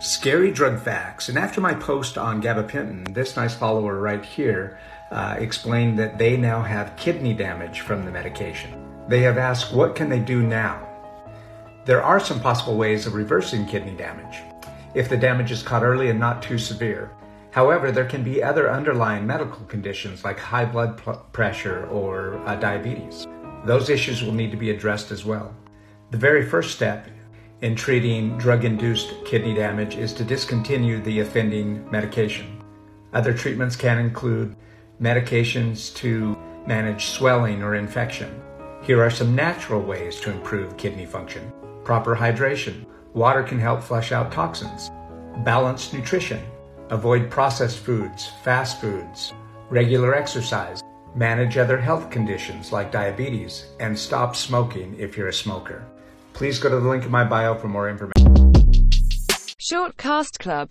Scary drug facts. And after my post on gabapentin, this nice follower right here uh, explained that they now have kidney damage from the medication. They have asked, what can they do now? There are some possible ways of reversing kidney damage if the damage is caught early and not too severe. However, there can be other underlying medical conditions like high blood pressure or uh, diabetes. Those issues will need to be addressed as well. The very first step in treating drug induced kidney damage is to discontinue the offending medication. Other treatments can include medications to manage swelling or infection. Here are some natural ways to improve kidney function proper hydration. Water can help flush out toxins. Balanced nutrition. Avoid processed foods, fast foods. Regular exercise. Manage other health conditions like diabetes. And stop smoking if you're a smoker. Please go to the link in my bio for more information. Shortcast Club